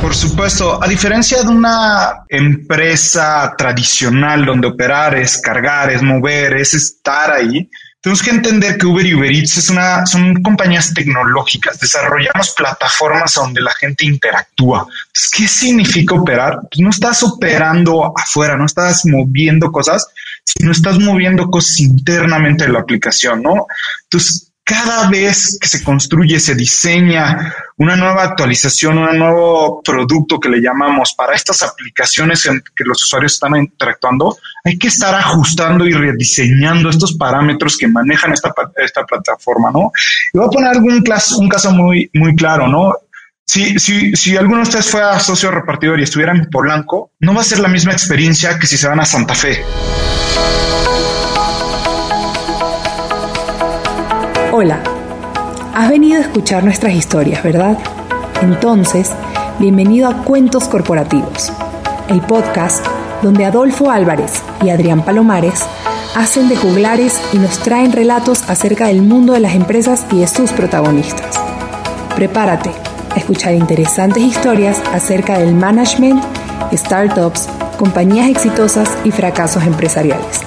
Por supuesto, a diferencia de una empresa tradicional donde operar es cargar, es mover, es estar ahí, tenemos que entender que Uber y Uber Eats es una, son compañías tecnológicas. Desarrollamos plataformas donde la gente interactúa. ¿qué significa operar? Pues no estás operando afuera, no estás moviendo cosas, sino estás moviendo cosas internamente de la aplicación, ¿no? Entonces, cada vez que se construye, se diseña una nueva actualización, un nuevo producto que le llamamos para estas aplicaciones en que los usuarios están interactuando, hay que estar ajustando y rediseñando estos parámetros que manejan esta, esta plataforma, ¿no? Y voy a poner algún un caso muy, muy claro, ¿no? Si, si, si alguno de ustedes fue a socio repartidor y estuviera en Polanco, no va a ser la misma experiencia que si se van a Santa Fe. Hola, has venido a escuchar nuestras historias, ¿verdad? Entonces, bienvenido a Cuentos Corporativos, el podcast donde Adolfo Álvarez y Adrián Palomares hacen de juglares y nos traen relatos acerca del mundo de las empresas y de sus protagonistas. Prepárate a escuchar interesantes historias acerca del management, startups, compañías exitosas y fracasos empresariales.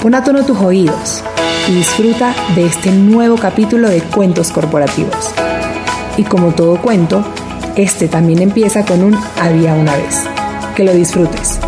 Pon a tono tus oídos y disfruta de este nuevo capítulo de Cuentos Corporativos. Y como todo cuento, este también empieza con un había una vez. Que lo disfrutes.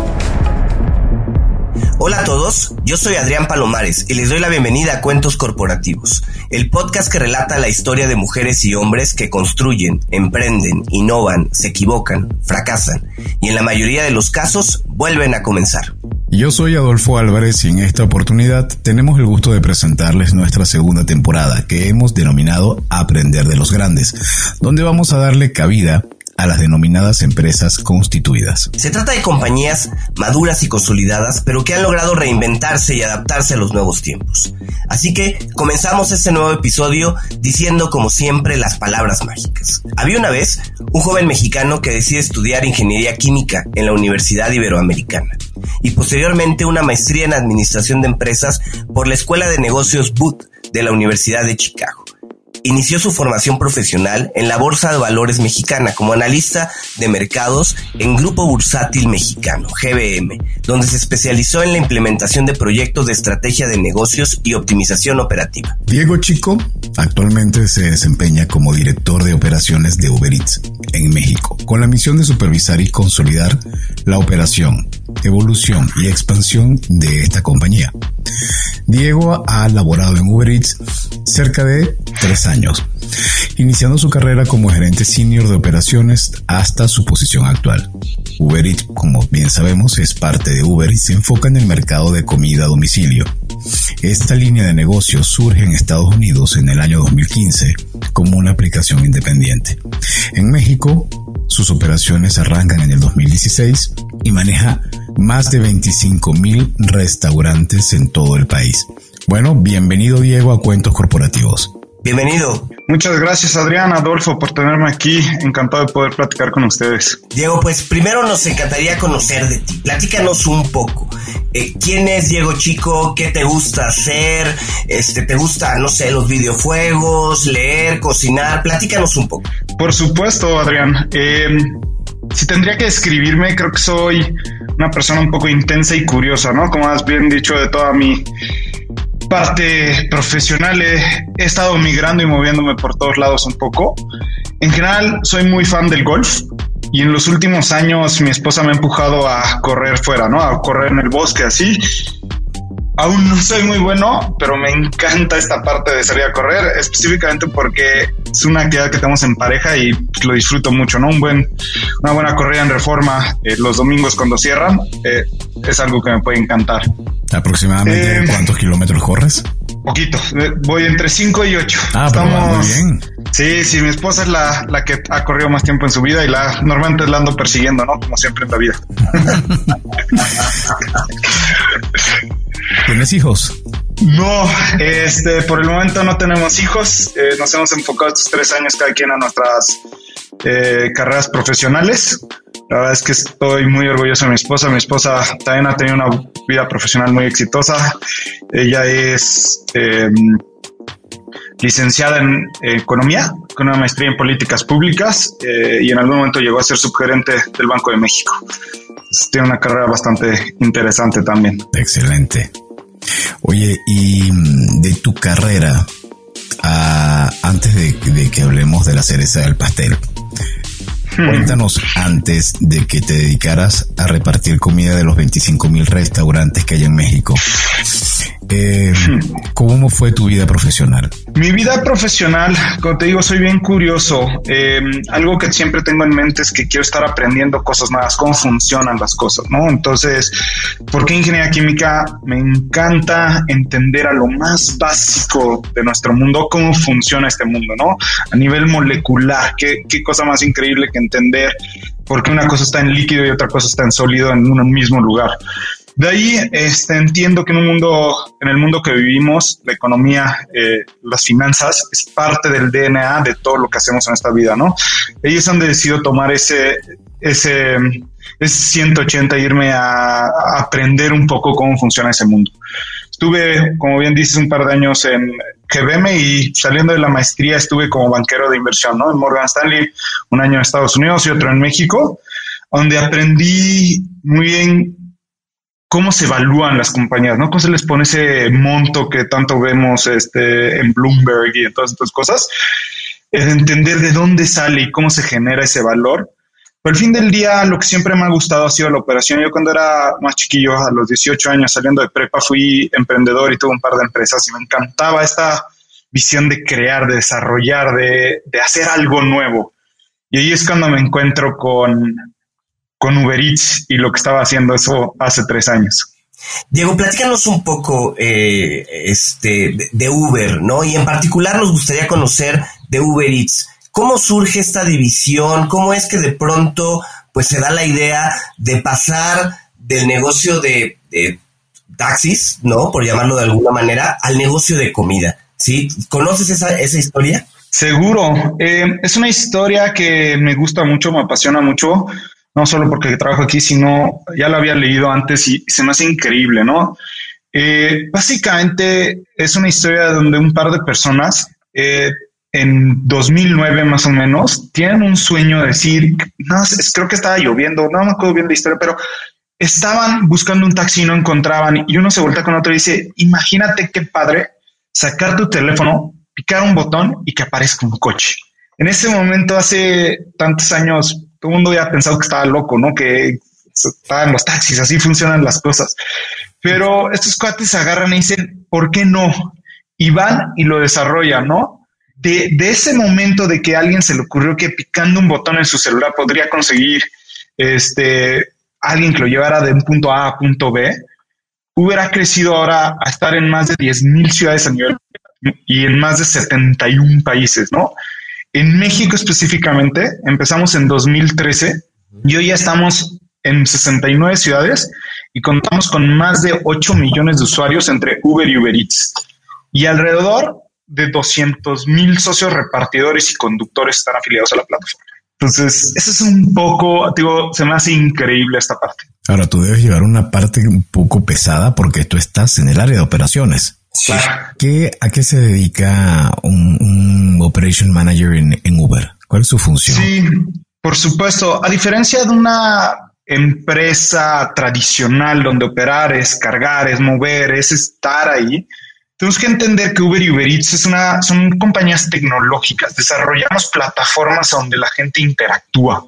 Hola a todos, yo soy Adrián Palomares y les doy la bienvenida a Cuentos Corporativos, el podcast que relata la historia de mujeres y hombres que construyen, emprenden, innovan, se equivocan, fracasan y en la mayoría de los casos vuelven a comenzar. Yo soy Adolfo Álvarez y en esta oportunidad tenemos el gusto de presentarles nuestra segunda temporada que hemos denominado Aprender de los Grandes, donde vamos a darle cabida a las denominadas empresas constituidas. Se trata de compañías maduras y consolidadas, pero que han logrado reinventarse y adaptarse a los nuevos tiempos. Así que comenzamos este nuevo episodio diciendo como siempre las palabras mágicas. Había una vez un joven mexicano que decide estudiar ingeniería química en la Universidad Iberoamericana y posteriormente una maestría en administración de empresas por la Escuela de Negocios Booth de la Universidad de Chicago. Inició su formación profesional en la Bolsa de Valores Mexicana como analista de mercados en Grupo Bursátil Mexicano, GBM, donde se especializó en la implementación de proyectos de estrategia de negocios y optimización operativa. Diego Chico actualmente se desempeña como director de operaciones de Uber Eats en México, con la misión de supervisar y consolidar la operación, evolución y expansión de esta compañía. Diego ha laborado en Uber Eats cerca de tres años, iniciando su carrera como gerente senior de operaciones hasta su posición actual. Uber Eats, como bien sabemos, es parte de Uber y se enfoca en el mercado de comida a domicilio. Esta línea de negocio surge en Estados Unidos en el año 2015 como una aplicación independiente. En México, sus operaciones arrancan en el 2016 y maneja más de 25 mil restaurantes en todo el país. Bueno, bienvenido Diego a Cuentos Corporativos. Bienvenido. Muchas gracias Adrián, Adolfo, por tenerme aquí. Encantado de poder platicar con ustedes. Diego, pues primero nos encantaría conocer de ti. Platícanos un poco. Eh, ¿Quién es Diego Chico? ¿Qué te gusta hacer? Este, ¿Te gusta, no sé, los videojuegos, leer, cocinar? Platícanos un poco. Por supuesto, Adrián. Eh, si tendría que describirme, creo que soy una persona un poco intensa y curiosa, ¿no? Como has bien dicho de toda mi parte profesional he, estado migrando y moviéndome por todos lados un poco. En general soy muy fan del golf y en los últimos años mi esposa me ha empujado a correr fuera, ¿no? A correr en el bosque así. Aún no soy muy bueno, pero me encanta esta parte de salir a correr, específicamente porque es una actividad que tenemos en pareja y lo disfruto mucho, ¿no? Un buen, una buena corrida en reforma eh, los domingos cuando cierran eh, es algo que me puede encantar. ¿Aproximadamente eh, cuántos kilómetros corres? Poquito, voy entre 5 y 8. Ah, Estamos, muy bien. Sí, sí, mi esposa es la, la, que ha corrido más tiempo en su vida y la normalmente la ando persiguiendo, ¿no? Como siempre en la vida. ¿Tienes hijos? No, este, por el momento no tenemos hijos. Eh, nos hemos enfocado estos tres años cada quien a nuestras eh, carreras profesionales. La verdad es que estoy muy orgulloso de mi esposa. Mi esposa también ha tenido una vida profesional muy exitosa. Ella es eh, licenciada en economía, con una maestría en políticas públicas eh, y en algún momento llegó a ser subgerente del Banco de México. tiene una carrera bastante interesante también. Excelente. Oye, y mm, de tu carrera, ah, antes de, que hablemos de la cereza del pastel. Cuéntanos antes de que te dedicaras a repartir comida de los 25 mil restaurantes que hay en México. Eh, ¿Cómo fue tu vida profesional? Mi vida profesional, como te digo, soy bien curioso. Em, algo que siempre tengo en mente es que quiero estar aprendiendo cosas nuevas, cómo funcionan las cosas, ¿no? Entonces, ¿por qué ingeniería química? Me encanta entender a lo más básico de nuestro mundo, cómo funciona este mundo, ¿no? A nivel molecular, qué, qué cosa más increíble que entender por qué una cosa está en líquido y otra cosa está en sólido en un mismo lugar. De ahí este, entiendo que en un mundo, en el mundo que vivimos, la economía, eh, las finanzas es parte del DNA de todo lo que hacemos en esta vida, ¿no? Ellos han decidido tomar ese, ese, ese 180 e irme a, aprender un poco cómo funciona ese mundo. Estuve, como bien dices, un par de años en GBM y saliendo de la maestría estuve como banquero de inversión, ¿no? En Morgan Stanley, un año en Estados Unidos y otro en México, donde aprendí muy bien cómo se evalúan las compañías, ¿no? ¿Cómo se les pone ese monto que tanto vemos este, en Bloomberg y en todas estas cosas? Entender de dónde sale y cómo se genera ese valor. Pero al fin del día, lo que siempre me ha gustado ha sido la operación. Yo cuando era más chiquillo, a los 18 años, saliendo de prepa, fui emprendedor y tuve un par de empresas y me encantaba esta visión de crear, de desarrollar, de, de hacer algo nuevo. Y ahí es cuando me encuentro con, con Uber Eats y lo que estaba haciendo eso hace tres años. Diego, platícanos un poco eh, este, de, Uber, ¿no? Y en particular nos gustaría conocer de Uber Eats. ¿Cómo surge esta división? ¿Cómo es que de pronto pues se da la idea de pasar del negocio de, taxis, ¿no? Por llamarlo de alguna manera, al negocio de comida. ¿Sí? ¿Conoces esa, esa historia? Seguro. Eh, es una historia que me gusta mucho, me apasiona mucho no solo porque trabajo aquí, sino ya lo había leído antes y se me hace increíble, ¿no? Eh, básicamente es una historia donde un par de personas eh, en 2009 más o menos tienen un sueño de decir, no, creo que estaba lloviendo, no me acuerdo bien la historia, pero estaban buscando un taxi y no encontraban y uno se voltea con otro y dice, imagínate qué padre sacar tu teléfono, picar un botón y que aparezca un coche. En ese momento, hace tantos años, todo el mundo había pensado que estaba loco, ¿no? Que estaban los taxis, así funcionan las cosas. Pero estos cuates se agarran y dicen, ¿por qué no? Y van y lo desarrollan, ¿no? De, de, ese momento de que a alguien se le ocurrió que picando un botón en su celular podría conseguir este, alguien que lo llevara de un punto A a punto B, hubiera crecido ahora a estar en más de 10 mil ciudades a nivel y en más de 71 países, ¿no? En México específicamente, empezamos en 2013 y hoy ya estamos en 69 ciudades y contamos con más de 8 millones de usuarios entre Uber y Uber Eats. Y alrededor de 200 mil socios repartidores y conductores están afiliados a la plataforma. Entonces, eso es un poco, digo, se me hace increíble esta parte. Ahora, tú debes llevar una parte un poco pesada porque tú estás en el área de operaciones. Sí. ¿A qué se dedica un, Operation Manager en, Uber? ¿Cuál es su función? Sí, por supuesto. A diferencia de una empresa tradicional donde operar es cargar, es mover, es estar ahí, tenemos que entender que Uber y Uber Eats es una, son compañías tecnológicas. Desarrollamos plataformas donde la gente interactúa.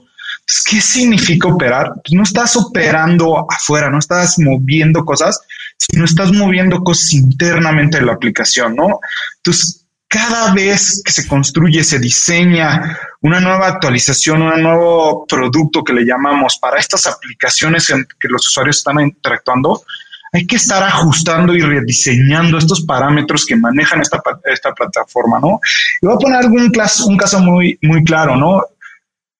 ¿Qué significa operar? Pues no estás operando afuera, no estás moviendo cosas, sino estás moviendo cosas internamente de la aplicación, ¿no? Entonces, cada vez que se construye, se diseña una nueva actualización, un nuevo producto que le llamamos para estas aplicaciones en que los usuarios están interactuando, hay que estar ajustando y rediseñando estos parámetros que manejan esta, esta plataforma, ¿no? Y voy a poner algún un caso muy, muy claro, ¿no?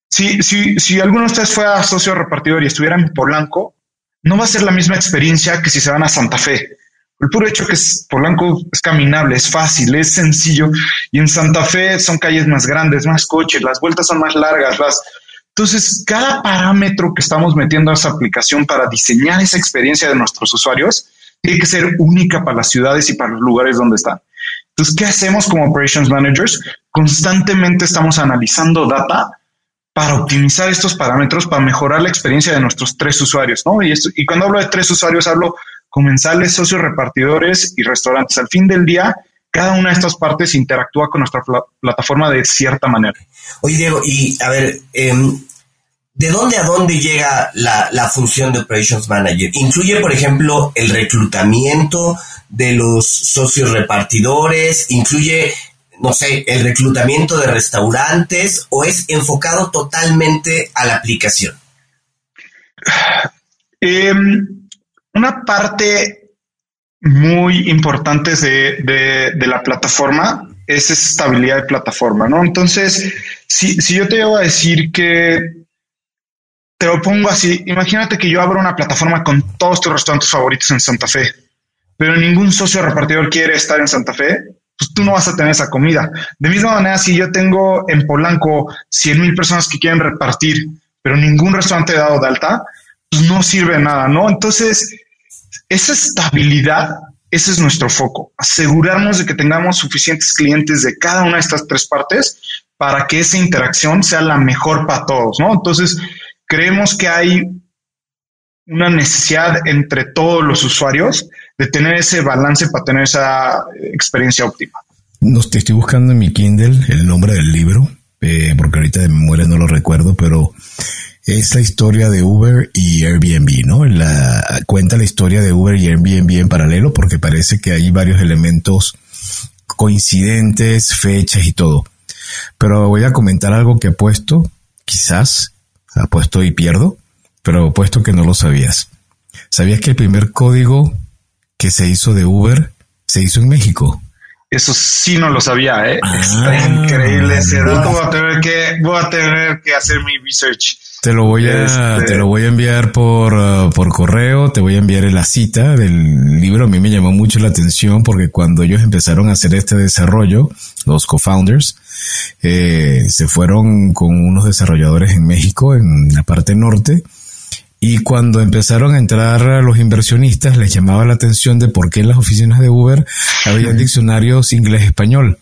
Si, si, si alguno de ustedes fuera socio repartidor y estuviera en Polanco, no va a ser la misma experiencia que si se van a Santa Fe. El puro hecho que es, Polanco es caminable, es fácil, es sencillo. Y en Santa Fe son calles más grandes, más coches, las vueltas son más largas. Las... Entonces, cada parámetro que estamos metiendo a esa aplicación para diseñar esa experiencia de nuestros usuarios tiene que ser única para las ciudades y para los lugares donde están. Entonces, ¿qué hacemos como operations managers? Constantemente estamos analizando data para optimizar estos parámetros, para mejorar la experiencia de nuestros tres usuarios, ¿no? Y, esto, y cuando hablo de tres usuarios, hablo comensales, socios repartidores y restaurantes. Al fin del día, cada una de estas partes interactúa con nuestra pl plataforma de cierta manera. Oye, Diego, y a ver, eh, ¿de dónde a dónde llega la, la, función de Operations Manager? ¿Incluye, por ejemplo, el reclutamiento de los socios repartidores? ¿Incluye, no sé, el reclutamiento de restaurantes? ¿O es enfocado totalmente a la aplicación? Eh, una parte muy importantes de, de, la plataforma es esa estabilidad de plataforma, ¿no? Entonces, si, si yo te llevo a decir que te lo pongo así, imagínate que yo abro una plataforma con todos tus restaurantes favoritos en Santa Fe, pero ningún socio repartidor quiere estar en Santa Fe, pues tú no vas a tener esa comida. De misma manera, si yo tengo en Polanco 100 mil personas que quieren repartir, pero ningún restaurante dado de alta, pues no sirve nada, ¿no? Entonces, esa estabilidad, ese es nuestro foco, asegurarnos de que tengamos suficientes clientes de cada una de estas tres partes para que esa interacción sea la mejor para todos, ¿no? Entonces, creemos que hay una necesidad entre todos los usuarios de tener ese balance para tener esa experiencia óptima. No te estoy buscando en mi Kindle el nombre del libro, eh, porque ahorita de memoria no lo recuerdo, pero es la historia de Uber y Airbnb, ¿no? La, cuenta la historia de Uber y Airbnb en paralelo porque parece que hay varios elementos coincidentes, fechas y todo. Pero voy a comentar algo que he puesto, quizás, apuesto y pierdo, pero puesto que no lo sabías. ¿Sabías que el primer código que se hizo de Uber se hizo en México? Eso sí no lo sabía, ¿eh? Ah, Está increíble ese dato. Voy a tener que, voy a tener que hacer mi research. Te lo voy a, este... te lo voy a enviar por, uh, por correo, te voy a enviar la cita del libro. A mí me llamó mucho la atención porque cuando ellos empezaron a hacer este desarrollo, los co-founders, eh, se fueron con unos desarrolladores en México, en la parte norte, y cuando empezaron a entrar los inversionistas, les llamaba la atención de por qué en las oficinas de Uber había diccionarios inglés-español.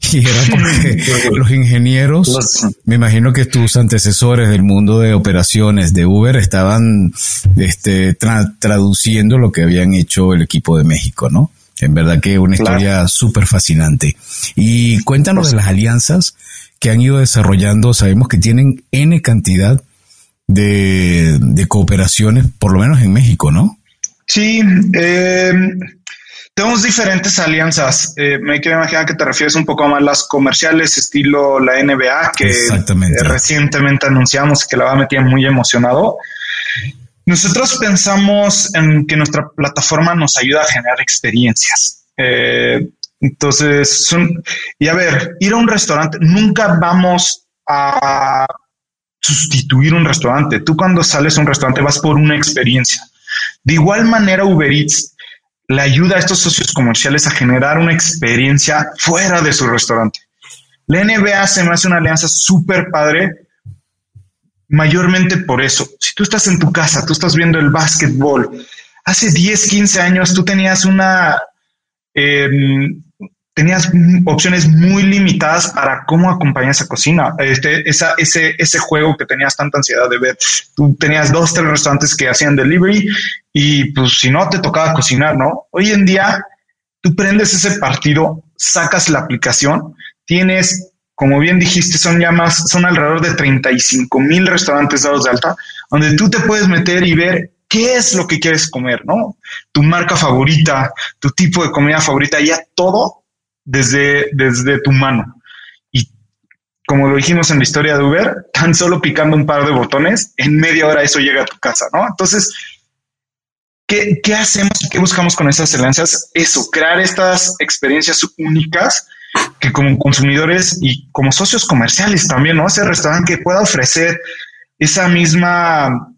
Y era porque los ingenieros, me imagino que tus antecesores del mundo de operaciones de Uber estaban este, tra traduciendo lo que habían hecho el equipo de México, ¿no? En verdad que una historia claro. súper fascinante. Y cuéntanos pues, de las alianzas que han ido desarrollando. Sabemos que tienen N cantidad de, de cooperaciones, por lo menos en México, ¿no? Sí, eh, tenemos diferentes alianzas. Eh, me quiero imaginar que te refieres un poco más a las comerciales, estilo la NBA, que eh, recientemente anunciamos que la va a meter muy emocionado. Nosotros pensamos en que nuestra plataforma nos ayuda a generar experiencias. Eh, entonces, son, y a ver, ir a un restaurante, nunca vamos a sustituir un restaurante. Tú cuando sales a un restaurante vas por una experiencia. De igual manera, Uber Eats le ayuda a estos socios comerciales a generar una experiencia fuera de su restaurante. La NBA se me hace una alianza súper padre, mayormente por eso. Si tú estás en tu casa, tú estás viendo el básquetbol, hace 10, 15 años tú tenías una... Eh, tenías opciones muy limitadas para cómo acompañar esa cocina, este, esa, ese, ese juego que tenías tanta ansiedad de ver. Tú tenías dos, tres restaurantes que hacían delivery y pues si no te tocaba cocinar, ¿no? Hoy en día tú prendes ese partido, sacas la aplicación, tienes, como bien dijiste, son ya más, son alrededor de 35 mil restaurantes dados de alta, donde tú te puedes meter y ver qué es lo que quieres comer, ¿no? Tu marca favorita, tu tipo de comida favorita, ya todo desde, desde tu mano. Y como lo dijimos en la historia de Uber, tan solo picando un par de botones, en media hora eso llega a tu casa, ¿no? Entonces, ¿qué, qué hacemos y qué buscamos con esas alianzas? Eso, crear estas experiencias únicas que como consumidores y como socios comerciales también, ¿no? Ese restaurante que pueda ofrecer esa misma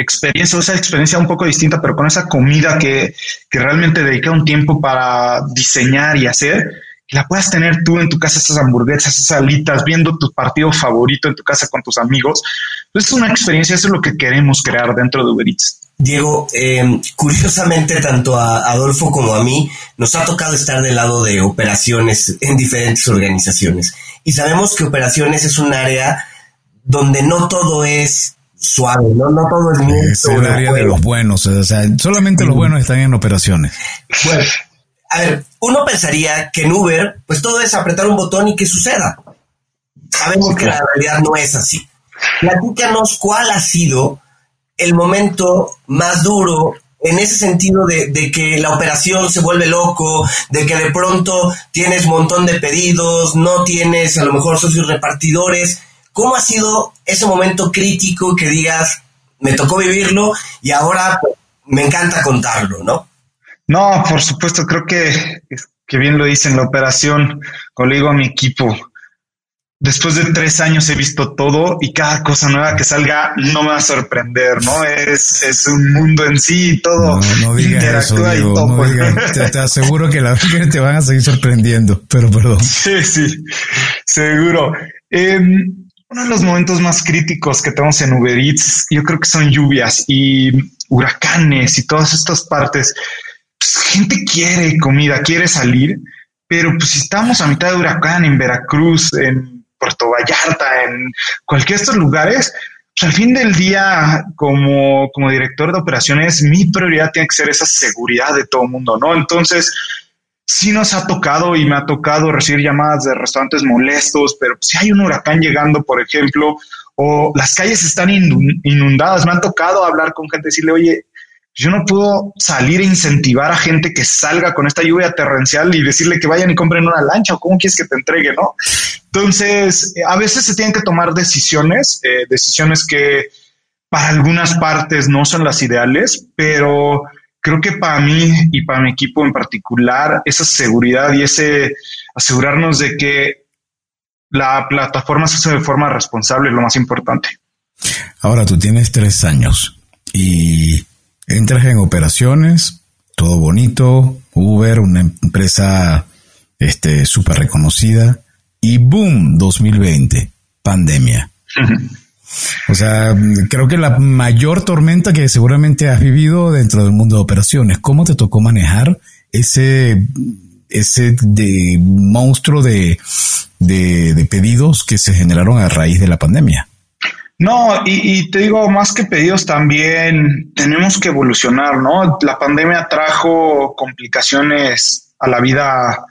experiencia, esa experiencia un poco distinta, pero con esa comida que, que realmente dedica un tiempo para diseñar y hacer, que la puedas tener tú en tu casa, esas hamburguesas, esas alitas, viendo tu partido favorito en tu casa con tus amigos, Entonces es una experiencia, eso es lo que queremos crear dentro de Uber Eats. Diego, eh, curiosamente tanto a Adolfo como a mí nos ha tocado estar del lado de operaciones en diferentes organizaciones. Y sabemos que operaciones es un área donde no todo es suave, no, no todo es muy... Es el área de los buenos, o sea, solamente los buenos están en operaciones. Bueno, a ver, uno pensaría que en Uber, pues todo es apretar un botón y que suceda. Sabemos que la realidad no es así. Platícanos cuál ha sido el momento más duro en ese sentido de, que la operación se vuelve loco, de que de pronto tienes un montón de pedidos, no tienes a lo mejor socios repartidores. ¿Cómo ha sido ese momento crítico que digas, me tocó vivirlo y ahora me encanta contarlo, ¿no? No, por supuesto, creo que, que bien lo dice en la operación, como le digo a mi equipo, después de tres años he visto todo y cada cosa nueva que salga no me va a sorprender, ¿no? Es, es un mundo en sí y todo. No, no digas eso, no te, aseguro que la gente te van a seguir sorprendiendo, pero perdón. Sí, sí, seguro. Em, uno de los momentos más críticos que tenemos en Uber Eats, yo creo que son lluvias y huracanes y todas estas partes. Pues, gente quiere comida, quiere salir, pero pues si estamos a mitad de huracán en Veracruz, en Puerto Vallarta, en cualquiera de estos lugares, pues al fin del día, como, como director de operaciones, mi prioridad tiene que ser esa seguridad de todo el mundo, ¿no? Entonces, sí nos ha tocado y me ha tocado recibir llamadas de restaurantes molestos, pero si hay un huracán llegando, por ejemplo, o las calles están inundadas, me han tocado hablar con gente, decirle, oye, yo no puedo salir e incentivar a gente que salga con esta lluvia torrencial y decirle que vayan y compren una lancha o cómo quieres que te entregue, ¿no? Entonces, a veces se tienen que tomar decisiones, eh, decisiones que para algunas partes no son las ideales, pero creo que para mí y para mi equipo en particular, esa seguridad y ese asegurarnos de que la plataforma se hace de forma responsable es lo más importante. Ahora tú tienes tres años y entras en operaciones, todo bonito, Uber, una empresa este súper reconocida y boom, 2020, pandemia. O sea, creo que la mayor tormenta que seguramente has vivido dentro del mundo de operaciones, ¿cómo te tocó manejar ese, ese de monstruo de, de, pedidos que se generaron a raíz de la pandemia? No, y, te digo, más que pedidos también tenemos que evolucionar, ¿no? La pandemia trajo complicaciones a la vida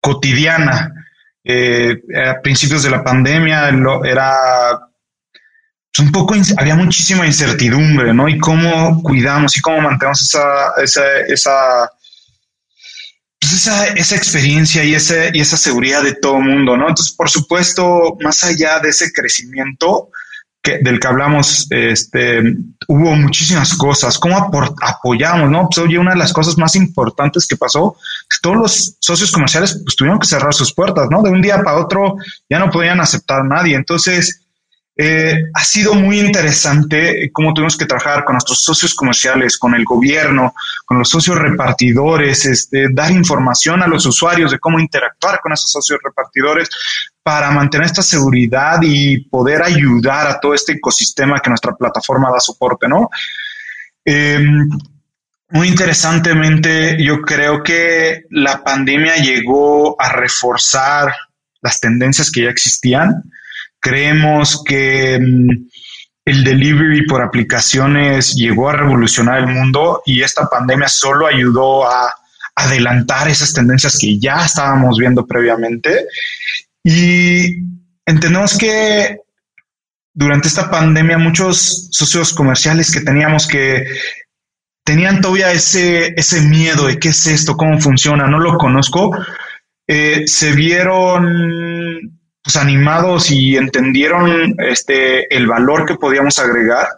cotidiana eh, a principios de la pandemia era un poco, había muchísima incertidumbre, ¿no? Y cómo cuidamos y cómo mantenemos esa, esa, esa, pues esa, experiencia y, ese, y esa seguridad de todo el mundo, ¿no? Entonces, por supuesto, más allá de ese crecimiento, del que hablamos, este, hubo muchísimas cosas. ¿Cómo apoyamos? ¿no? Pues, oye, una de las cosas más importantes que pasó, todos los socios comerciales pues, tuvieron que cerrar sus puertas, ¿no? De un día para otro ya no podían aceptar a nadie. Entonces, eh, ha sido muy interesante cómo tuvimos que trabajar con nuestros socios comerciales, con el gobierno, con los socios repartidores, este, dar información a los usuarios de cómo interactuar con esos socios repartidores para mantener esta seguridad y poder ayudar a todo este ecosistema que nuestra plataforma da soporte, ¿no? Em, muy interesantemente, yo creo que la pandemia llegó a reforzar las tendencias que ya existían Creemos que mm, el delivery por aplicaciones llegó a revolucionar el mundo y esta pandemia solo ayudó a adelantar esas tendencias que ya estábamos viendo previamente. Y entendemos que durante esta pandemia muchos socios comerciales que teníamos que tenían todavía ese, ese miedo de qué es esto, cómo funciona, no lo conozco, eh, se vieron pues, animados y entendieron este, el valor que podíamos agregar.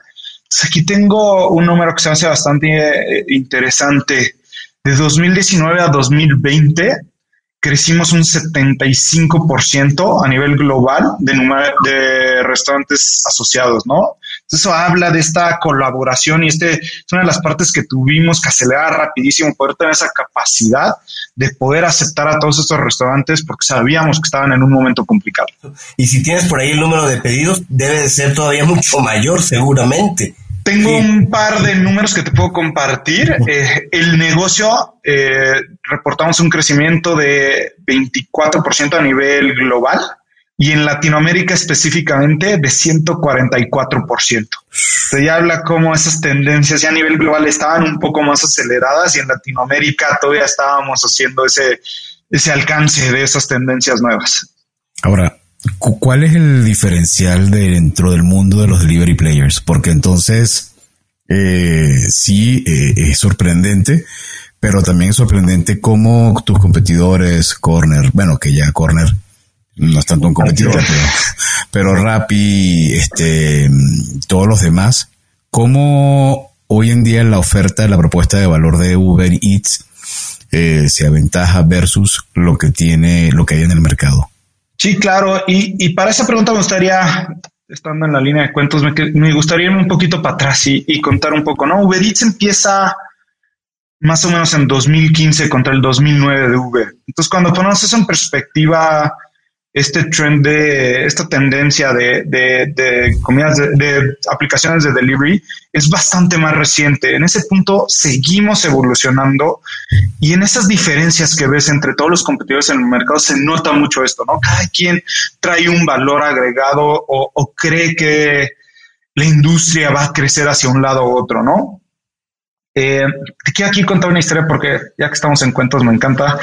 aquí tengo un número que se hace bastante eh, interesante. De 2019 a 2020 crecimos un 75% a nivel global de de restaurantes asociados, ¿no? Eso habla de esta colaboración y este es una de las partes que tuvimos que acelerar rapidísimo, poder tener esa capacidad de poder aceptar a todos estos restaurantes porque sabíamos que estaban en un momento complicado. Y si tienes por ahí el número de pedidos, debe de ser todavía mucho mayor seguramente. Tengo un par de números que te puedo compartir. Eh, el negocio, eh, reportamos un crecimiento de 24% a nivel global y en Latinoamérica específicamente de 144%. Se ya habla cómo esas tendencias ya a nivel global estaban un poco más aceleradas y en Latinoamérica todavía estábamos haciendo ese, ese alcance de esas tendencias nuevas. Ahora, ¿cuál es el diferencial dentro del mundo de los delivery players? Porque entonces eh, sí eh, es sorprendente, pero también es sorprendente cómo tus competidores, Corner, bueno, que ya Corner no es tanto un competidor, pero, pero Rappi, este, todos los demás, ¿cómo hoy en día la oferta la propuesta de valor de Uber Eats eh, se aventaja versus lo que tiene, lo que hay en el mercado? Sí, claro. Y, y para esa pregunta me gustaría, estando en la línea de cuentos, me, me gustaría irme un poquito para atrás y, y contar un poco, ¿no? Uber Eats empieza más o menos en 2015 contra el 2009 de Uber. Entonces, cuando ponemos eso en perspectiva, este trend de esta tendencia de, de, de comidas de, aplicaciones de delivery es bastante más reciente. En ese punto seguimos evolucionando y en esas diferencias que ves entre todos los competidores en el mercado se nota mucho esto, ¿no? Cada quien trae un valor agregado o, o cree que la industria va a crecer hacia un lado u otro, ¿no? Eh, te quiero aquí contar una historia porque ya que estamos en cuentos me encanta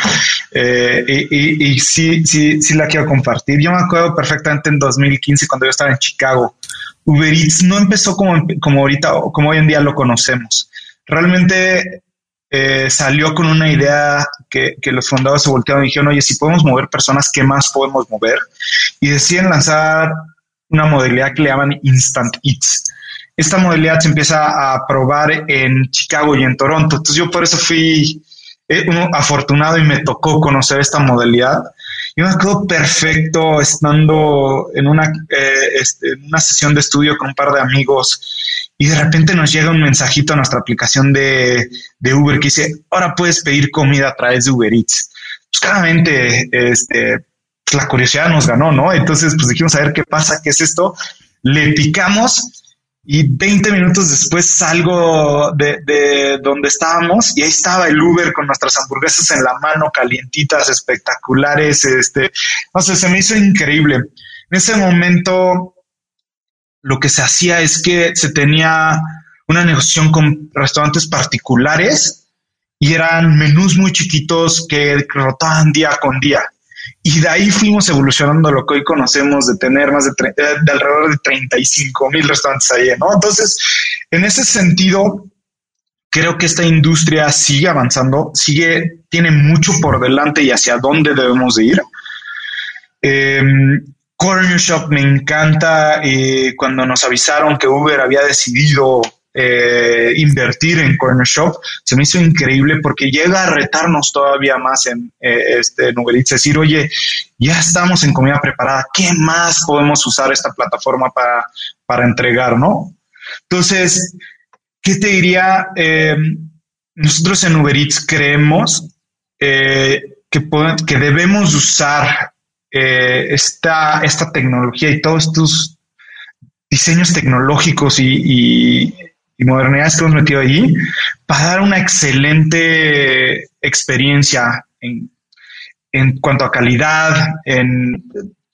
eh, y, sí, sí, sí la quiero compartir. Yo me acuerdo perfectamente en 2015 cuando yo estaba en Chicago. Uber Eats no empezó como, como ahorita, como hoy en día lo conocemos. Realmente eh, salió con una idea que, que, los fundadores se voltearon y dijeron, oye, si podemos mover personas, ¿qué más podemos mover? Y deciden lanzar una modalidad que le llaman Instant Eats esta modalidad se empieza a probar en Chicago y en Toronto. Entonces yo por eso fui eh, afortunado y me tocó conocer esta modalidad. Yo me acuerdo perfecto estando en una, eh, este, una sesión de estudio con un par de amigos y de repente nos llega un mensajito a nuestra aplicación de, de Uber que dice, ahora puedes pedir comida a través de Uber Eats. Pues claramente, este, pues, la curiosidad nos ganó, ¿no? Entonces, pues dijimos a ver qué pasa, qué es esto. Le picamos y 20 minutos después salgo de, de, donde estábamos y ahí estaba el Uber con nuestras hamburguesas en la mano, calientitas, espectaculares. Este, no sé, se me hizo increíble. En ese momento, lo que se hacía es que se tenía una negociación con restaurantes particulares y eran menús muy chiquitos que rotaban día con día. Y de ahí fuimos evolucionando lo que hoy conocemos de tener más de, eh, de alrededor de 35 mil restaurantes ahí, ¿no? Entonces, en ese sentido, creo que esta industria sigue avanzando, sigue, tiene mucho por delante y hacia dónde debemos de ir. Eh, Corner Shop me encanta. Eh, cuando nos avisaron que Uber había decidido eh, invertir en Corner Shop, se me hizo increíble porque llega a retarnos todavía más en, eh, este, en Uber Eats, decir, oye, ya estamos en comida preparada, ¿qué más podemos usar esta plataforma para, para entregar, no? Entonces, ¿qué te diría? Eh, nosotros en Uber Eats creemos eh, que, que debemos usar esta, esta tecnología y todos estos diseños tecnológicos y, y modernidades que hemos metido allí para dar una excelente experiencia en, en cuanto a calidad, en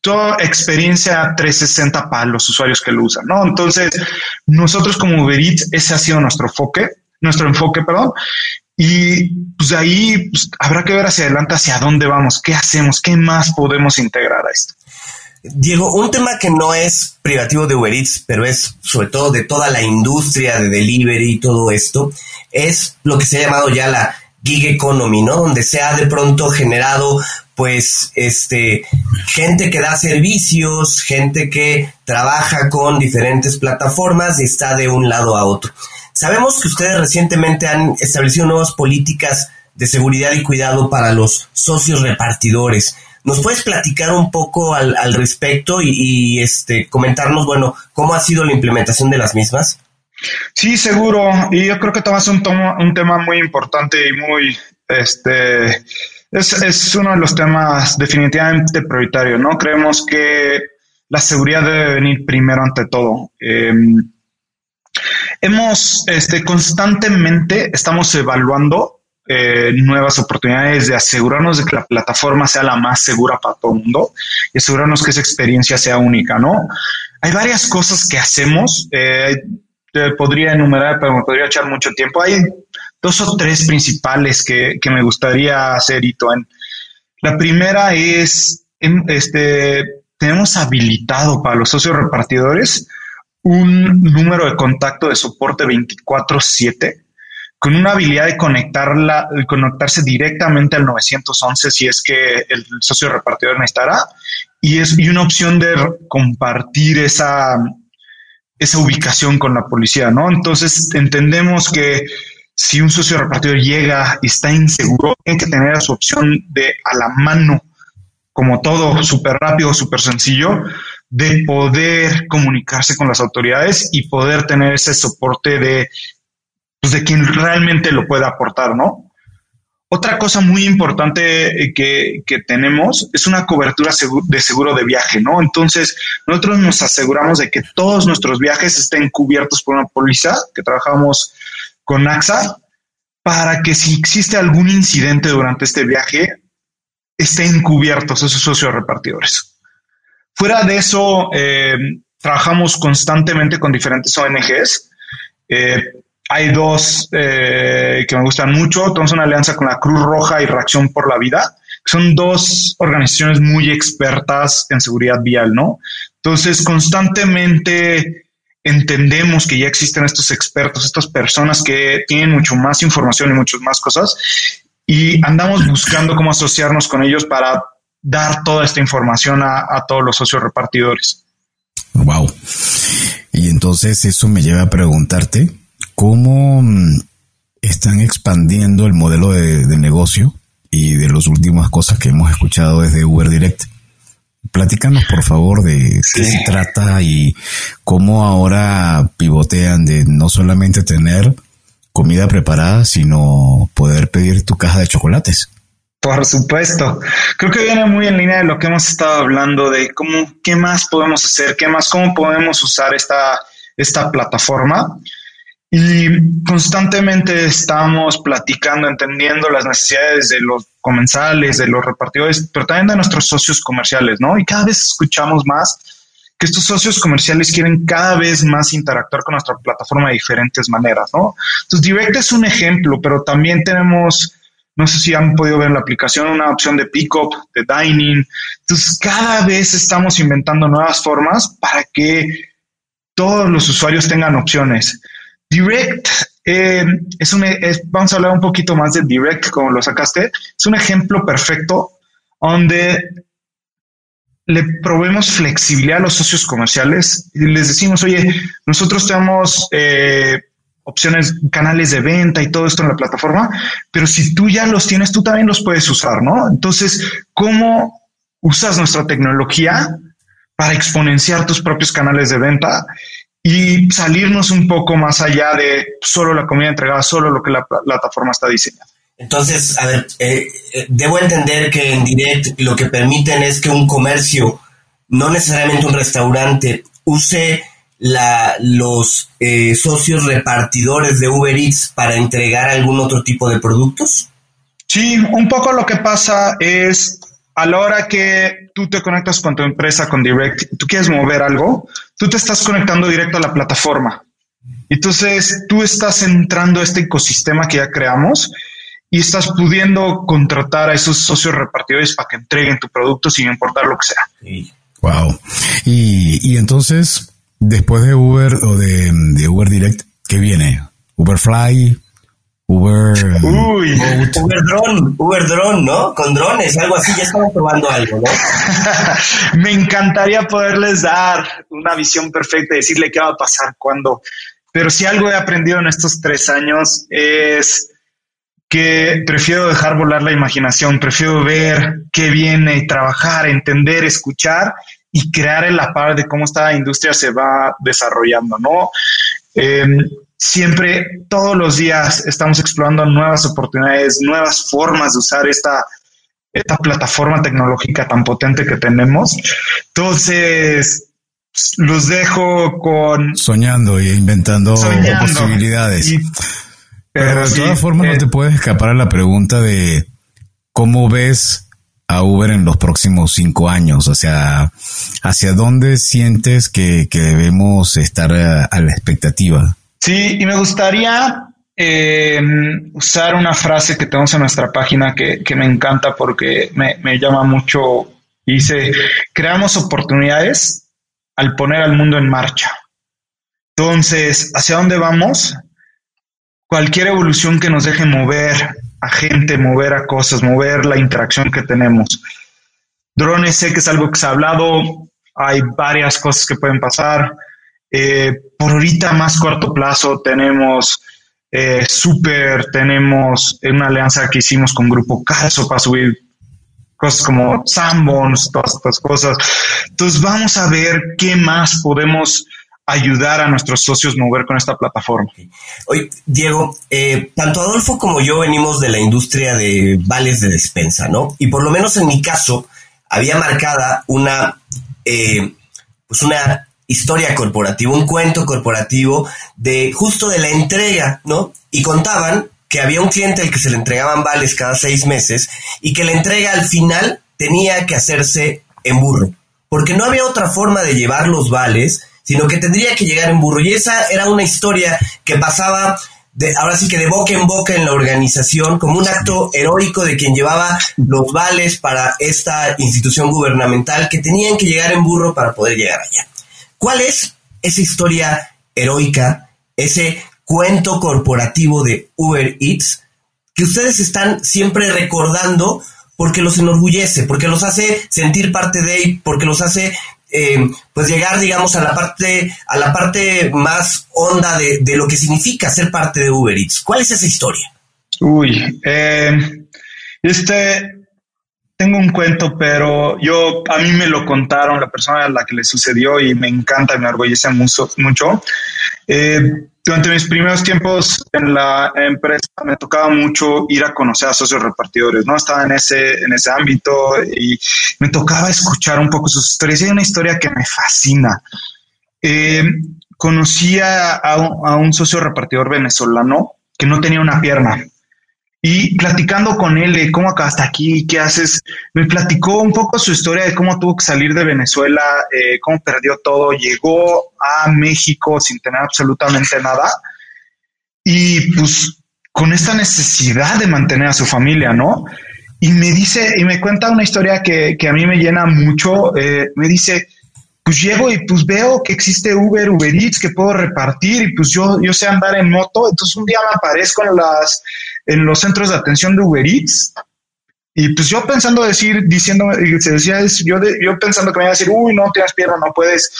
toda experiencia 360 para los usuarios que lo usan, ¿no? Entonces, nosotros como Uber ese ha sido nuestro enfoque, nuestro enfoque, perdón, y pues ahí pues, habrá que ver hacia adelante hacia dónde vamos, qué hacemos, qué más podemos integrar a esto. Diego, un tema que no es privativo de Uber Eats, pero es sobre todo de toda la industria de delivery y todo esto, es lo que se ha llamado ya la gig economy, ¿no? Donde se ha de pronto generado pues este gente que da servicios, gente que trabaja con diferentes plataformas y está de un lado a otro. Sabemos que ustedes recientemente han establecido nuevas políticas de seguridad y cuidado para los socios repartidores ¿Nos puedes platicar un poco al, respecto y, este comentarnos, bueno, cómo ha sido la implementación de las mismas? Sí, seguro. Y yo creo que tomas un, un tema muy importante y muy, este, es, uno de los temas definitivamente prioritarios, ¿no? Creemos que la seguridad debe venir primero ante todo. Em, hemos, este, constantemente estamos evaluando eh, nuevas oportunidades de asegurarnos de que la plataforma sea la más segura para todo el mundo y asegurarnos que esa experiencia sea única, ¿no? Hay varias cosas que hacemos. Eh, podría enumerar, pero me podría echar mucho tiempo. Hay dos o tres principales que, me gustaría hacer, Itoen. La primera es, este, tenemos habilitado para los socios repartidores un número de contacto de soporte 24/7 con una habilidad de conectarla, conectarse directamente al 911 si es que el socio repartidor necesitará y es y una opción de compartir esa esa ubicación con la policía, ¿no? Entonces entendemos que si un socio repartidor llega y está inseguro, tiene que tener su opción de a la mano, como todo, súper rápido, súper sencillo, de poder comunicarse con las autoridades y poder tener ese soporte de pues, de quien realmente lo pueda aportar, ¿no? Otra cosa muy importante eh, que, tenemos es una cobertura de seguro de viaje, ¿no? Entonces, nosotros nos aseguramos de que todos nuestros viajes estén cubiertos por una póliza que trabajamos con AXA para que si existe algún incidente durante este viaje, estén cubiertos esos socios repartidores. Fuera de eso, eh, trabajamos constantemente con diferentes ONGs. Eh, hay dos eh, que me gustan mucho. Tenemos una alianza con la Cruz Roja y Reacción por la Vida. Son dos organizaciones muy expertas en seguridad vial, ¿no? Entonces, constantemente entendemos que ya existen estos expertos, estas personas que tienen mucho más información y muchas más cosas, y andamos buscando cómo asociarnos con ellos para dar toda esta información a, a todos los socios repartidores. Wow. Y entonces eso me lleva a preguntarte, cómo mm, están expandiendo el modelo de, negocio y de las últimas cosas que hemos escuchado desde Uber Direct. Platícanos, por favor, de qué se trata y cómo ahora pivotean de no solamente tener comida preparada, sino poder pedir tu caja de chocolates. Por supuesto. Creo que viene muy en línea de lo que hemos estado hablando de cómo, qué más podemos hacer, qué más, cómo podemos usar esta, esta plataforma. Y constantemente estamos platicando, entendiendo las necesidades de los comensales, de los repartidores, pero también de nuestros socios comerciales, ¿no? Y cada vez escuchamos más que estos socios comerciales quieren cada vez más interactuar con nuestra plataforma de diferentes maneras, ¿no? Entonces, Direct es un ejemplo, pero también tenemos, no sé si han podido ver la aplicación, una opción de pick-up, de dining. Entonces, cada vez estamos inventando nuevas formas para que todos los usuarios tengan opciones. Direct eh, es un, vamos a hablar un poquito más de Direct, como lo sacaste. Es un ejemplo perfecto donde le probemos flexibilidad a los socios comerciales y les decimos, oye, nosotros tenemos eh, opciones, canales de venta y todo esto en la plataforma, pero si tú ya los tienes, tú también los puedes usar, ¿no? Entonces, ¿cómo usas nuestra tecnología para exponenciar tus propios canales de venta y salirnos un poco más allá de solo la comida entregada, solo lo que la plataforma está diseñando. Entonces, a ver, eh, eh, debo entender que en Direct lo que permiten es que un comercio, no necesariamente un restaurante, use la, los eh, socios repartidores de Uber Eats para entregar algún otro tipo de productos. Sí, un poco lo que pasa es a la hora que tú te conectas con tu empresa, con Direct, tú quieres mover algo, tú te estás conectando directo a la plataforma. Entonces, tú estás entrando a este ecosistema que ya creamos y estás pudiendo contratar a esos socios repartidores para que entreguen tu producto sin importar lo que sea. Wow. Y, entonces, después de Uber o de, de Uber Direct, ¿qué viene? Uberfly, Uber. Uy, Uber Drone, Uber Drone, ¿no? Con drones, algo así, ya estamos probando algo, ¿no? Me encantaría poderles dar una visión perfecta y decirle qué va a pasar cuando. Pero si algo he aprendido en estos tres años es que prefiero dejar volar la imaginación, prefiero ver qué viene, trabajar, entender, escuchar y crear en la par de cómo esta industria se va desarrollando, ¿no? Em, siempre, todos los días estamos explorando nuevas oportunidades, nuevas formas de usar esta, esta plataforma tecnológica tan potente que tenemos. Entonces, los dejo con... Soñando e inventando posibilidades. pero, de todas formas no te eh, puedes escapar a la pregunta de cómo ves a Uber en los próximos cinco años? O sea, ¿hacia dónde sientes que, debemos estar a, la expectativa? Sí, y me gustaría em, usar una frase que tenemos en nuestra página que, me encanta porque me, me, llama mucho. Dice, creamos oportunidades al poner al mundo en marcha. Entonces, ¿hacia dónde vamos? Cualquier evolución que nos deje mover a gente, mover a cosas, mover la interacción que tenemos. Drones sé que es algo que se ha hablado, hay varias cosas que pueden pasar. Eh, por ahorita, más corto plazo, tenemos eh, Super, tenemos una alianza que hicimos con Grupo Caso para subir cosas como Sambons, todas estas cosas. Entonces, vamos a ver qué más podemos ayudar a nuestros socios mover con esta plataforma. Oye, Diego, eh, tanto Adolfo como yo venimos de la industria de vales de despensa, ¿no? Y por lo menos en mi caso, había marcada una, eh, pues una historia corporativa, un cuento corporativo de justo de la entrega, ¿no? Y contaban que había un cliente al que se le entregaban vales cada seis meses y que la entrega al final tenía que hacerse en burro, porque no había otra forma de llevar los vales sino que tendría que llegar en burro. Y esa era una historia que pasaba de, ahora sí que de boca en boca en la organización, como un acto heroico de quien llevaba los vales para esta institución gubernamental que tenían que llegar en burro para poder llegar allá. ¿Cuál es esa historia heroica, ese cuento corporativo de Uber Eats que ustedes están siempre recordando porque los enorgullece, porque los hace sentir parte de, porque los hace eh, pues llegar, digamos, a la parte, a la parte más honda de, de, lo que significa ser parte de Uber Eats. ¿Cuál es esa historia? Uy, eh, este, tengo un cuento, pero yo, a mí me lo contaron la persona a la que le sucedió y me encanta, me orgullece mucho. mucho. Eh, durante mis primeros tiempos en la empresa me tocaba mucho ir a conocer a socios repartidores, ¿no? Estaba en ese, en ese ámbito y me tocaba escuchar un poco sus historias. Y hay una historia que me fascina. Eh, conocí a, a, un socio repartidor venezolano que no tenía una pierna. Y platicando con él de cómo acabaste aquí, qué haces, me platicó un poco su historia de cómo tuvo que salir de Venezuela, eh, cómo perdió todo, llegó a México sin tener absolutamente nada y pues con esta necesidad de mantener a su familia, ¿no? Y me dice, y me cuenta una historia que, que a mí me llena mucho, eh, me dice, pues llego y pues veo que existe Uber, Uber Eats, que puedo repartir y pues yo, yo sé andar en moto, entonces un día me aparezco en las en los centros de atención de Uber Eats. Y pues yo pensando decir, diciendo, se decía, yo, yo pensando que me iba a decir, uy, no tienes pierna, no puedes,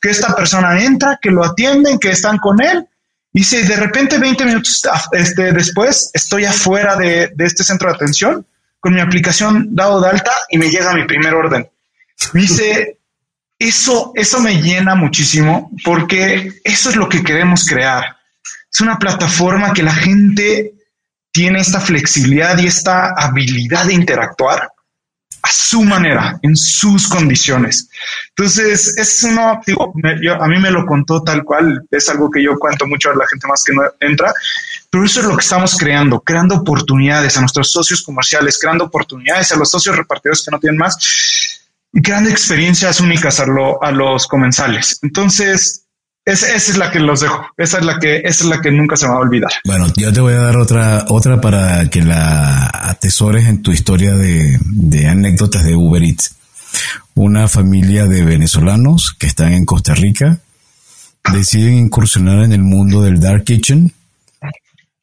que esta persona entra, que lo atienden, que están con él. Y si de repente 20 minutos este, después estoy afuera de, este centro de atención con mi aplicación dado de alta y me llega mi primer orden. dice, eso, eso me llena muchísimo porque eso es lo que queremos crear. Es una plataforma que la gente tiene esta flexibilidad y esta habilidad de interactuar a su manera, en sus condiciones. Entonces, es uno, digo, a mí me lo contó tal cual, es algo que yo cuento mucho a la gente más que no entra, pero eso es lo que estamos creando, creando oportunidades a nuestros socios comerciales, creando oportunidades a los socios repartidores que no tienen más y creando experiencias únicas a, a los comensales. Entonces, esa es la que los dejo. Esa es la que, esa es la que nunca se va a olvidar. Bueno, yo te voy a dar otra, otra para que la atesores en tu historia de, de anécdotas de Uber Eats. Una familia de venezolanos que están en Costa Rica deciden incursionar en el mundo del Dark Kitchen.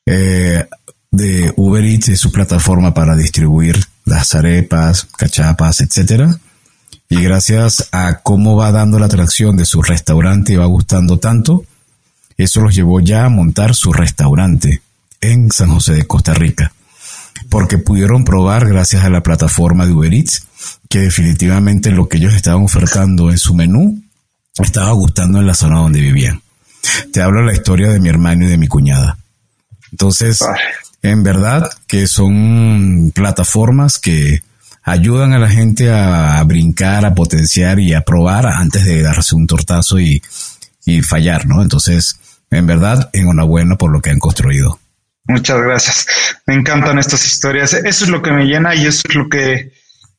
Eh, de Uber Eats es su plataforma para distribuir las arepas, cachapas, etcétera y gracias a cómo va dando la atracción de su restaurante y va gustando tanto, eso los llevó ya a montar su restaurante en San José de Costa Rica. porque pudieron probar gracias a la plataforma de Uber Eats que definitivamente lo que ellos estaban ofertando en su menú estaba gustando en la zona donde vivían. Te hablo la historia de mi hermano y de mi cuñada. Entonces, en verdad que son plataformas que ayudan a la gente a, brincar, a potenciar y a probar antes de darse un tortazo y, y fallar, ¿no? Entonces, en verdad, enhorabuena por lo que han construido. Muchas gracias. Me encantan estas historias. Eso es lo que me llena y eso es lo que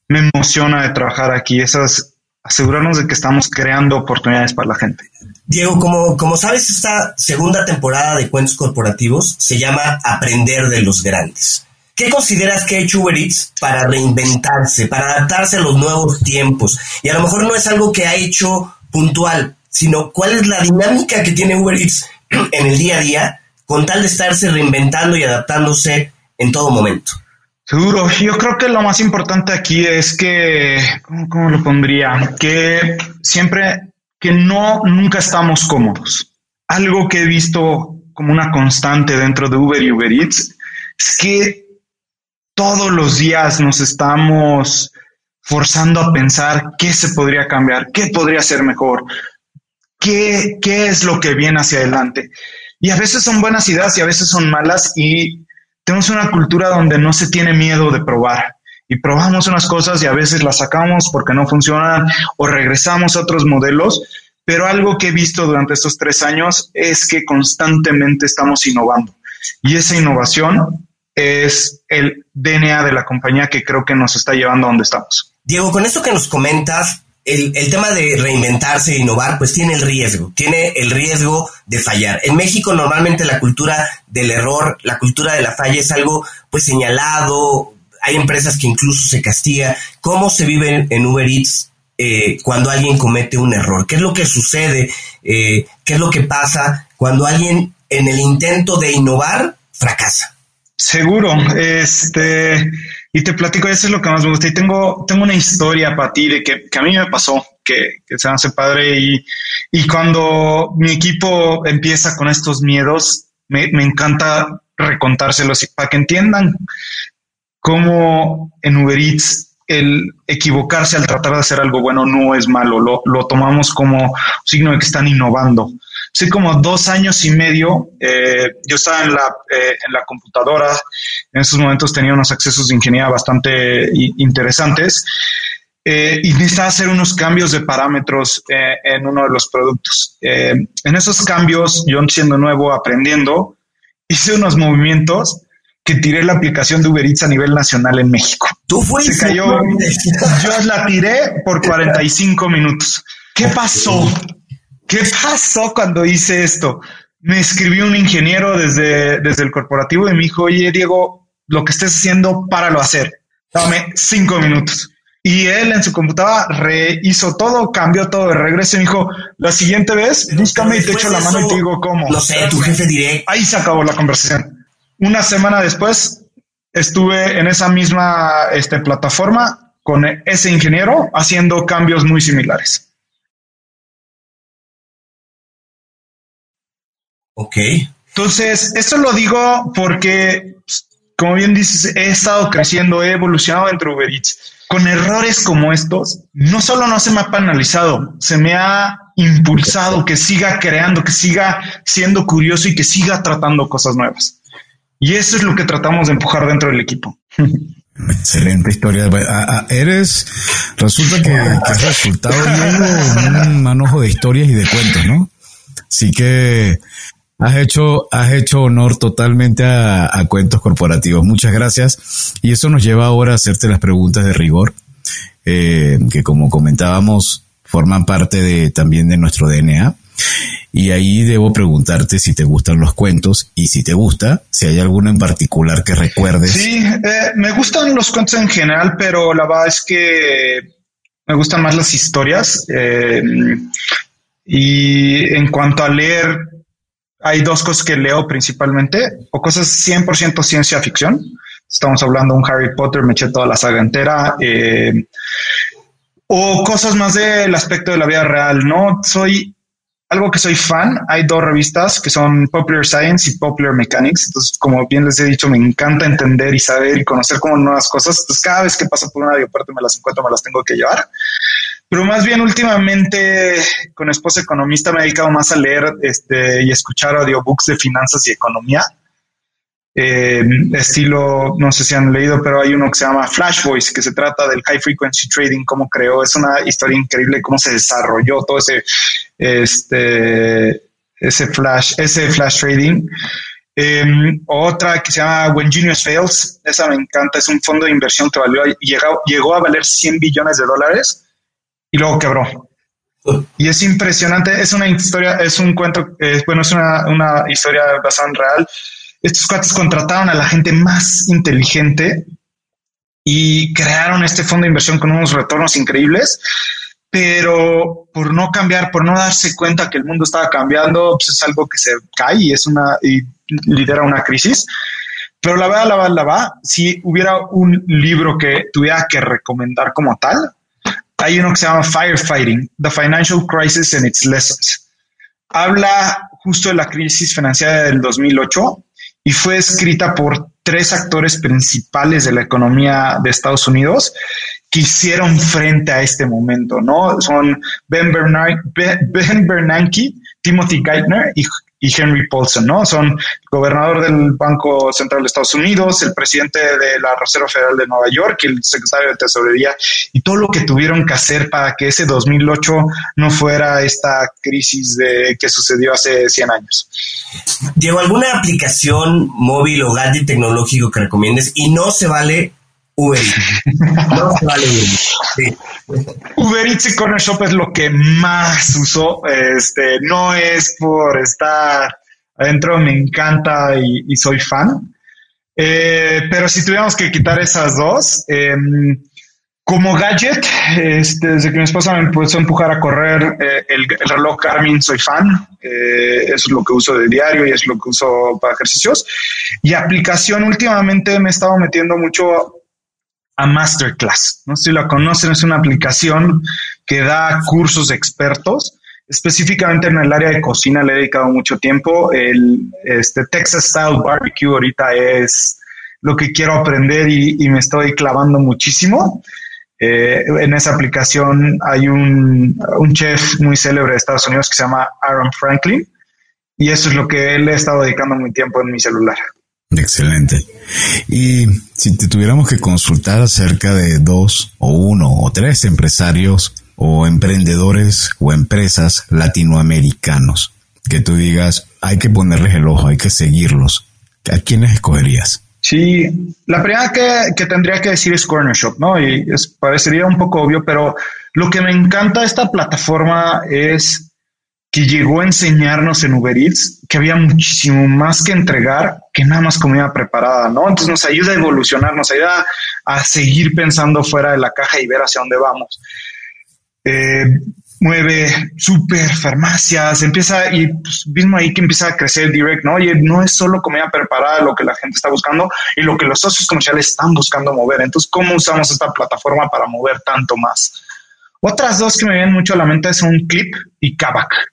me emociona de trabajar aquí. Esas asegurarnos de que estamos creando oportunidades para la gente. Diego, como, como sabes, esta segunda temporada de Cuentos Corporativos se llama Aprender de los Grandes. ¿Qué consideras que ha hecho Uber Eats para reinventarse, para adaptarse a los nuevos tiempos? Y a lo mejor no es algo que ha hecho puntual, sino cuál es la dinámica que tiene Uber Eats en el día a día con tal de estarse reinventando y adaptándose en todo momento. Seguro, yo creo que lo más importante aquí es que, ¿cómo, lo pondría? Que siempre, que no, nunca estamos cómodos. Algo que he visto como una constante dentro de Uber y Uber Eats es que todos los días nos estamos forzando a pensar qué se podría cambiar, qué podría ser mejor, qué, qué es lo que viene hacia adelante. Y a veces son buenas ideas y a veces son malas y tenemos una cultura donde no se tiene miedo de probar. Y probamos unas cosas y a veces las sacamos porque no funcionan o regresamos a otros modelos, pero algo que he visto durante estos tres años es que constantemente estamos innovando. Y esa innovación es el DNA de la compañía que creo que nos está llevando a donde estamos. Diego, con esto que nos comentas, el, tema de reinventarse e innovar, pues tiene el riesgo, tiene el riesgo de fallar. En México normalmente la cultura del error, la cultura de la falla es algo pues señalado, hay empresas que incluso se castiga. ¿Cómo se vive en Uber Eats eh, cuando alguien comete un error? ¿Qué es lo que sucede? Eh, ¿Qué es lo que pasa cuando alguien en el intento de innovar fracasa? Seguro, este y te platico, eso es lo que más me gusta. Y tengo, tengo una historia para ti de que, a mí me pasó, que, que se hace padre. Y, y cuando mi equipo empieza con estos miedos, me, me encanta recontárselos para que entiendan cómo en Uber Eats el equivocarse al tratar de hacer algo bueno no es malo, lo, lo tomamos como signo de que están innovando. Hace como dos años y medio, eh, yo estaba en la, eh, en la computadora, en esos momentos tenía unos accesos de ingeniería bastante interesantes eh, y necesitaba hacer unos cambios de parámetros en uno de los productos. en esos cambios, yo siendo nuevo, aprendiendo, hice unos movimientos que tiré la aplicación de Uber Eats a nivel nacional en México. Tú fuiste. Se cayó. Yo la tiré por 45 minutos. ¿Qué pasó? ¿Qué pasó cuando hice esto? Me escribió un ingeniero desde, desde el corporativo y me dijo, oye, Diego, lo que estés haciendo, páralo a hacer. Dame cinco minutos. Y él en su computadora rehizo todo, cambió todo de regreso y me dijo, la siguiente vez, búscame y te echo la mano y te digo cómo. No sé, tu jefe diré. Ahí se acabó la conversación. Una semana después estuve en esa misma este, plataforma con ese ingeniero haciendo cambios muy similares. Ok. Entonces, esto lo digo porque, como bien dices, he estado creciendo, he evolucionado dentro de Uber Eats. Con errores como estos, no solo no se me ha penalizado, se me ha impulsado que siga creando, que siga siendo curioso y que siga tratando cosas nuevas. Y eso es lo que tratamos de empujar dentro del equipo. Excelente historia. eres, resulta que, que has resultado un manojo de historias y de cuentos, ¿no? Así que Has hecho, has hecho honor totalmente a, cuentos corporativos. Muchas gracias. Y eso nos lleva ahora a hacerte las preguntas de rigor, eh, que como comentábamos, forman parte de, también de nuestro DNA. Y ahí debo preguntarte si te gustan los cuentos y si te gusta, si hay alguno en particular que recuerdes. Sí, eh, me gustan los cuentos en general, pero la verdad es que me gustan más las historias. Eh, y en cuanto a leer, hay dos cosas que leo principalmente, o cosas 100% ciencia ficción. Estamos hablando de un Harry Potter, me eché toda la saga entera. Eh, o cosas más del aspecto de la vida real, ¿no? Soy algo que soy fan, hay dos revistas que son Popular Science y Popular Mechanics. Entonces, como bien les he dicho, me encanta entender y saber y conocer como nuevas cosas. Entonces, cada vez que paso por un aeropuerto me las encuentro, me las tengo que llevar. Pero más bien últimamente con esposa economista me he dedicado más a leer este, y escuchar audiobooks de finanzas y economía. Eh, estilo, no sé si han leído, pero hay uno que se llama Flash Voice, que se trata del high frequency trading, cómo creó, es una historia increíble, cómo se desarrolló todo ese, este, ese flash, ese flash trading. Em, otra que se llama When Genius Fails, esa me encanta, es un fondo de inversión que valió, llegó, llegó a valer 100 billones de dólares y luego quebró. Y es impresionante, es una historia, es un cuento, bueno, es una, una historia basada en real estos cuates contrataron a la gente más inteligente y crearon este fondo de inversión con unos retornos increíbles, pero por no cambiar, por no darse cuenta que el mundo estaba cambiando, pues es algo que se cae y es una y lidera una crisis. Pero la verdad, la verdad, la verdad, si hubiera un libro que tuviera que recomendar como tal, hay uno que se llama Firefighting, The Financial Crisis and Its Lessons. Habla justo de la crisis financiera del 2008 y fue escrita por tres actores principales de la economía de Estados Unidos que hicieron frente a este momento, ¿no? Son Ben, ben Bernanke, Timothy Geithner y y Henry Paulson, ¿no? Son gobernador del Banco Central de Estados Unidos, el presidente de la Reserva Federal de Nueva York el secretario de Tesorería, y todo lo que tuvieron que hacer para que ese 2008 no fuera esta crisis de, que sucedió hace 100 años. Diego, ¿alguna aplicación móvil o gadget tecnológico que recomiendes? Y no se vale Uber Eats. No vale Uber Eats y Corner Shop es lo que más uso. Este, no es por estar adentro, me encanta y, soy fan. Eh, pero si tuviéramos que quitar esas dos, em, como gadget, este, desde que mi esposa me empezó a empujar a correr eh, el, reloj Garmin, soy fan. Eh, es lo que uso de diario y es lo que uso para ejercicios. Y aplicación, últimamente me he estado metiendo mucho a Masterclass. No si la conocen, es una aplicación que da cursos expertos. Específicamente en el área de cocina le he dedicado mucho tiempo. El este, Texas Style Barbecue ahorita es lo que quiero aprender y, me estoy clavando muchísimo. Eh, en esa aplicación hay un, un, chef muy célebre de Estados Unidos que se llama Aaron Franklin y eso es lo que él he estado dedicando muy tiempo en mi celular. Excelente. Y si te tuviéramos que consultar acerca de dos o uno o tres empresarios o emprendedores o empresas latinoamericanos, que tú digas, hay que ponerles el ojo, hay que seguirlos, ¿a quiénes escogerías? Sí, la primera que, que tendría que decir es Corner Shop, ¿no? Y es, parecería un poco obvio, pero lo que me encanta de esta plataforma es que llegó a enseñarnos en Uber Eats que había muchísimo más que entregar que nada más comida preparada, ¿no? Entonces nos ayuda a evolucionar, nos ayuda a seguir pensando fuera de la caja y ver hacia dónde vamos. Eh, mueve super farmacias, empieza y pues, mismo ahí que empieza a crecer direct, ¿no? Oye, no es solo comida preparada lo que la gente está buscando y lo que los socios comerciales están buscando mover. Entonces, ¿cómo usamos esta plataforma para mover tanto más? Otras dos que me vienen mucho a la mente son Clip y Kavak.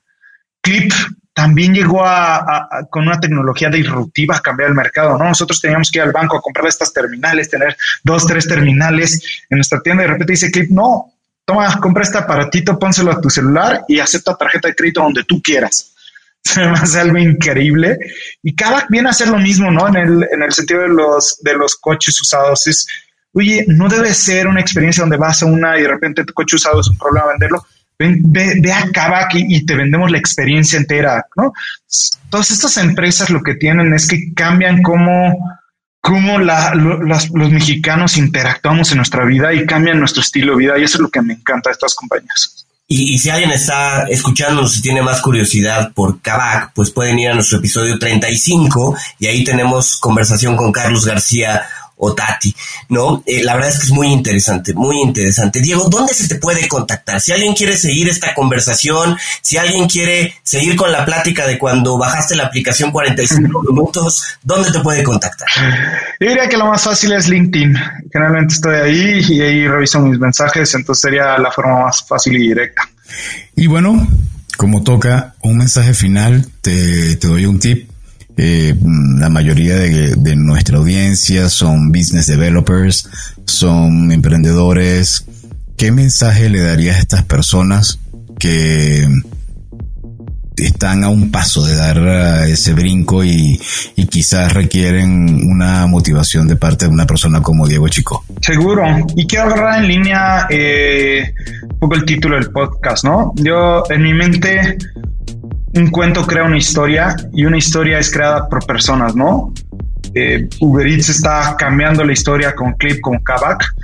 Clip también llegó a, con una tecnología disruptiva a cambiar el mercado, ¿no? Nosotros teníamos que ir al banco a comprar estas terminales, tener dos, tres terminales en nuestra tienda y de repente dice Clip, no, toma, compra este aparatito, pónselo a tu celular y acepta tarjeta de crédito donde tú quieras. Se me hace algo increíble. Y cada viene a hacer lo mismo, ¿no? En el, en el sentido de los, de los coches usados. Es, oye, no debe ser una experiencia donde vas a una y de repente tu coche usado es un problema venderlo ve, ve acá y, te vendemos la experiencia entera, ¿no? Todas estas empresas lo que tienen es que cambian cómo, cómo los, mexicanos interactuamos en nuestra vida y cambian nuestro estilo de vida y eso es lo que me encanta de estas compañías. Y, si alguien está escuchándonos y tiene más curiosidad por Kavak, pues pueden ir a nuestro episodio 35 y ahí tenemos conversación con Carlos García o Tati, ¿no? Eh, la verdad es que es muy interesante, muy interesante. Diego, ¿dónde se te puede contactar? Si alguien quiere seguir esta conversación, si alguien quiere seguir con la plática de cuando bajaste la aplicación 45 minutos, ¿dónde te puede contactar? Yo diría que lo más fácil es LinkedIn. Generalmente estoy ahí y ahí reviso mis mensajes, entonces sería la forma más fácil y directa. Y bueno, Como toca un mensaje final, te, doy un tip. Eh, la mayoría de, de, nuestra audiencia son business developers, son emprendedores. ¿Qué mensaje le darías a estas personas que están a un paso de dar eh, ese brinco y, quizás requieren una motivación de parte de una persona como Diego Chico. Seguro. Y quiero agarrar en línea eh, un poco el título del podcast, ¿no? Yo en mi mente un cuento crea una historia y una historia es creada por personas, ¿no? Eh, Uber Eats está cambiando la historia con Clip, con Kavak.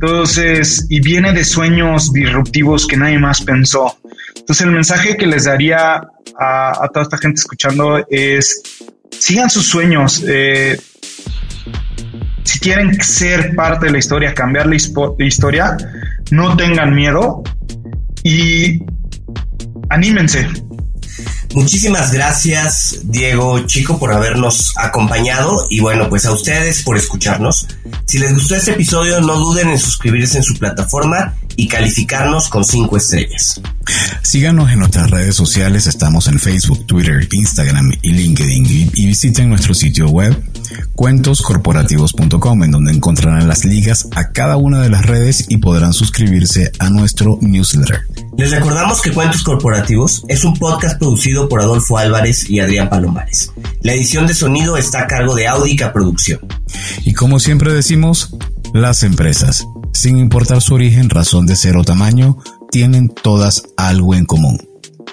Entonces, y viene de sueños disruptivos que nadie más pensó. Entonces, el mensaje que les daría a, toda esta gente escuchando es, sigan sus sueños. Eh, si quieren ser parte de la historia, cambiar la historia, no tengan miedo y anímense. Muchísimas gracias, Diego Chico, por habernos acompañado y bueno, pues a ustedes por escucharnos. Si les gustó este episodio, no duden en suscribirse en su plataforma y calificarnos con cinco estrellas. Síganos en nuestras redes sociales, estamos en Facebook, Twitter, Instagram y LinkedIn y visiten nuestro sitio web cuentoscorporativos.com en donde encontrarán las ligas a cada una de las redes y podrán suscribirse a nuestro newsletter. Les recordamos que Cuentos Corporativos es un podcast producido por Adolfo Álvarez y Adrián Palomares. La edición de sonido está a cargo de Audica Producción. Y como siempre decimos, las empresas, sin importar su origen, razón de ser o tamaño, tienen todas algo en común.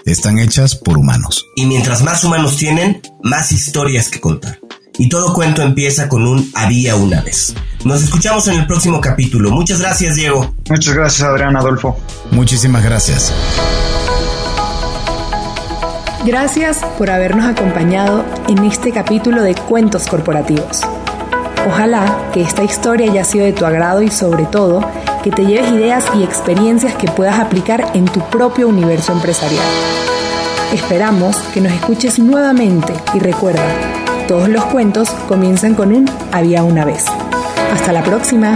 Están hechas por humanos. Y mientras más humanos tienen, más historias que contar. Y todo cuento empieza con un había una vez. Nos escuchamos en el próximo capítulo. Muchas gracias, Diego. Muchas gracias, Adrián Adolfo. Muchísimas gracias. Gracias por habernos acompañado en este capítulo de Cuentos Corporativos. Ojalá que esta historia haya sido de tu agrado y sobre todo que te lleves ideas y experiencias que puedas aplicar en tu propio universo empresarial. Esperamos que nos escuches nuevamente y recuerda, todos los cuentos comienzan con un había una vez. Hasta la próxima.